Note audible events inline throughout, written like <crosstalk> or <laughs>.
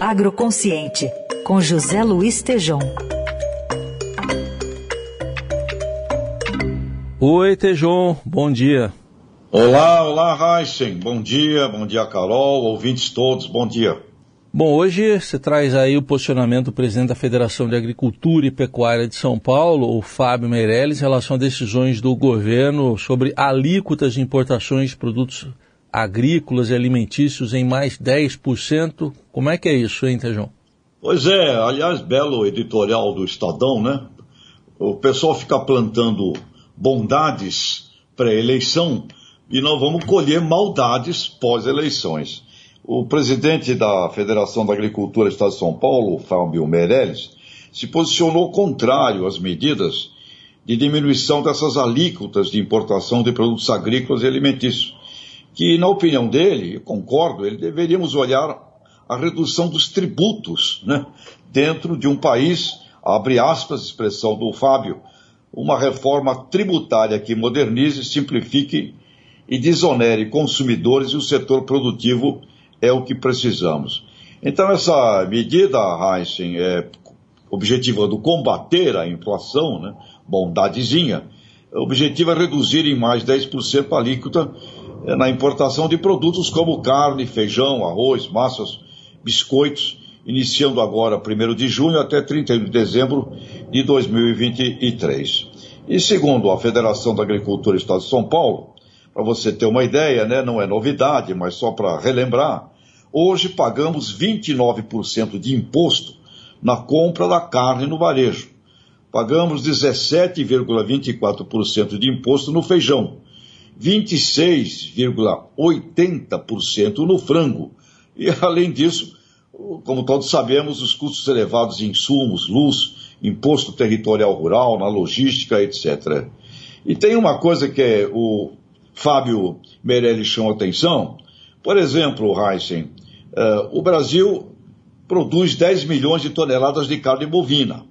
Agroconsciente, com José Luiz Tejom. Oi, Tejon, bom dia. Olá, olá, Heisen. Bom dia, bom dia, Carol, ouvintes todos, bom dia. Bom, hoje você traz aí o posicionamento do presidente da Federação de Agricultura e Pecuária de São Paulo, o Fábio Meirelles, em relação a decisões do governo sobre alíquotas de importações de produtos agrícolas e alimentícios em mais 10%. Como é que é isso, hein, Tejão? Pois é, aliás, belo editorial do Estadão, né? O pessoal fica plantando bondades pré-eleição e nós vamos colher maldades pós-eleições. O presidente da Federação da Agricultura do Estado de São Paulo, Fábio Meirelles, se posicionou contrário às medidas de diminuição dessas alíquotas de importação de produtos agrícolas e alimentícios, que, na opinião dele, eu concordo, ele deveríamos olhar a redução dos tributos né, dentro de um país, abre aspas, expressão do Fábio, uma reforma tributária que modernize, simplifique e desonere consumidores e o setor produtivo é o que precisamos. Então, essa medida, Heisen, é objetivando combater a inflação, né, bondadezinha, o objetivo é reduzir em mais 10% a alíquota na importação de produtos como carne, feijão, arroz, massas, biscoitos, iniciando agora 1 de junho até 31 de dezembro de 2023. E segundo a Federação da Agricultura do Estado de São Paulo, para você ter uma ideia, né, não é novidade, mas só para relembrar, hoje pagamos 29% de imposto na compra da carne no varejo. Pagamos 17,24% de imposto no feijão, 26,80% no frango. E, além disso, como todos sabemos, os custos elevados em insumos, luz, imposto territorial rural, na logística, etc. E tem uma coisa que é o Fábio Meirelles chamou atenção. Por exemplo, Heisen, uh, o Brasil produz 10 milhões de toneladas de carne bovina.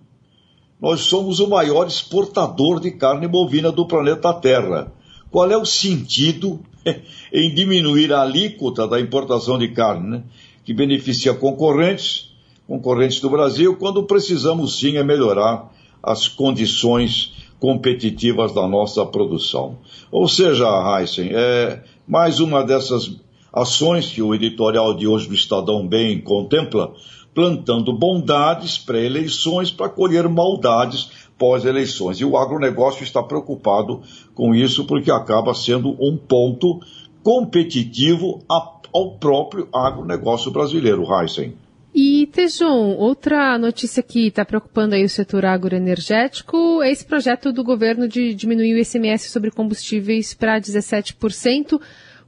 Nós somos o maior exportador de carne bovina do planeta Terra. Qual é o sentido <laughs> em diminuir a alíquota da importação de carne, né, que beneficia concorrentes, concorrentes do Brasil, quando precisamos sim é melhorar as condições competitivas da nossa produção. Ou seja, Heisen, é mais uma dessas ações que o editorial de hoje do Estadão bem contempla, plantando bondades pré-eleições para colher maldades pós-eleições. E o agronegócio está preocupado com isso porque acaba sendo um ponto competitivo ao próprio agronegócio brasileiro, Heisen. E, Tejon, outra notícia que está preocupando aí o setor agroenergético é esse projeto do governo de diminuir o ICMS sobre combustíveis para 17%.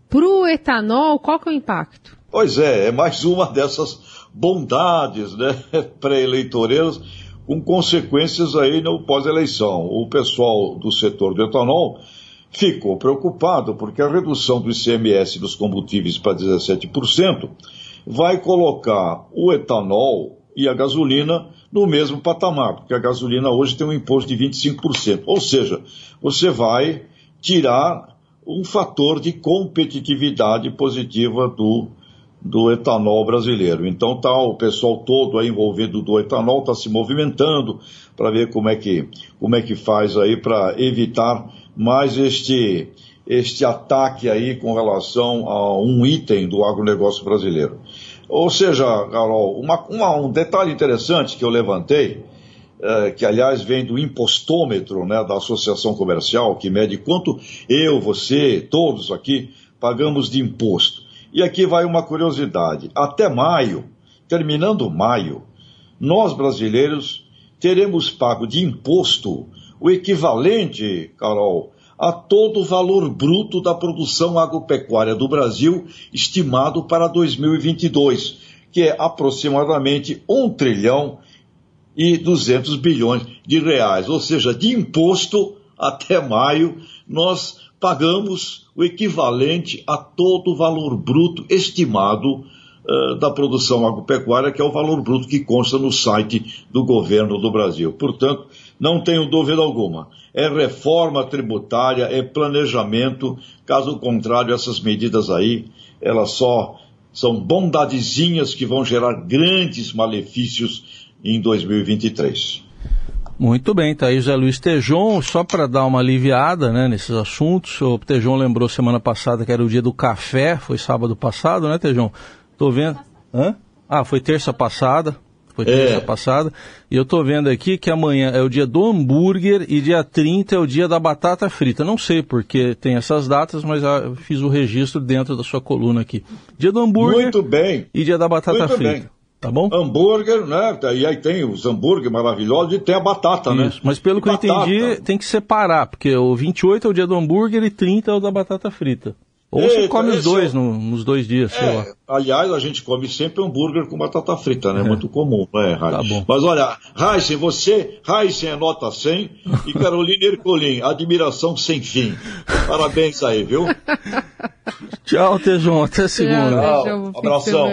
Para o etanol, qual que é o impacto? Pois é, é mais uma dessas bondades né, <laughs> pré-eleitoreiras com consequências aí no pós-eleição. O pessoal do setor do etanol ficou preocupado porque a redução do ICMS dos combustíveis para 17% vai colocar o etanol e a gasolina no mesmo patamar, porque a gasolina hoje tem um imposto de 25%. Ou seja, você vai tirar um fator de competitividade positiva do, do etanol brasileiro. Então tá o pessoal todo aí envolvido do etanol está se movimentando para ver como é que como é que faz aí para evitar mais este este ataque aí com relação a um item do agronegócio brasileiro. Ou seja, Carol, uma, uma, um detalhe interessante que eu levantei, é, que aliás vem do impostômetro né, da Associação Comercial, que mede quanto eu, você, todos aqui pagamos de imposto. E aqui vai uma curiosidade: até maio, terminando maio, nós brasileiros teremos pago de imposto o equivalente, Carol, a todo o valor bruto da produção agropecuária do Brasil estimado para 2022, que é aproximadamente 1 trilhão e 200 bilhões de reais. Ou seja, de imposto até maio, nós pagamos o equivalente a todo o valor bruto estimado uh, da produção agropecuária, que é o valor bruto que consta no site do governo do Brasil. Portanto, não tenho dúvida alguma. É reforma tributária, é planejamento. Caso contrário, essas medidas aí, elas só são bondadezinhas que vão gerar grandes malefícios em 2023. Muito bem, tá aí José Luiz Tejon, só para dar uma aliviada né, nesses assuntos. O Tejon lembrou semana passada que era o dia do café, foi sábado passado, né, Tejon? Tô vendo. Hã? Ah, foi terça passada. Foi terça é. passada. E eu tô vendo aqui que amanhã é o dia do hambúrguer e dia 30 é o dia da batata frita. Não sei porque tem essas datas, mas eu fiz o registro dentro da sua coluna aqui. Dia do hambúrguer. Muito bem. E dia da batata Muito frita. Bem. Tá bom? Hambúrguer, né? E aí tem os hambúrguer maravilhosos e tem a batata, né? Isso. né? Mas pelo que batata. eu entendi, tem que separar, porque o 28 é o dia do hambúrguer e 30 é o da batata frita. Ou Eita, você come os dois é... no, nos dois dias, é, sei lá. Aliás, a gente come sempre hambúrguer com batata frita, né? É. Muito comum, né, Heisen? Tá bom. Mas olha, Heisen, você, Heisen é nota 100 e <laughs> Carolina Ercolim, admiração sem fim. Parabéns aí, viu? Tchau, Tejon, até segunda. Tchau, abração.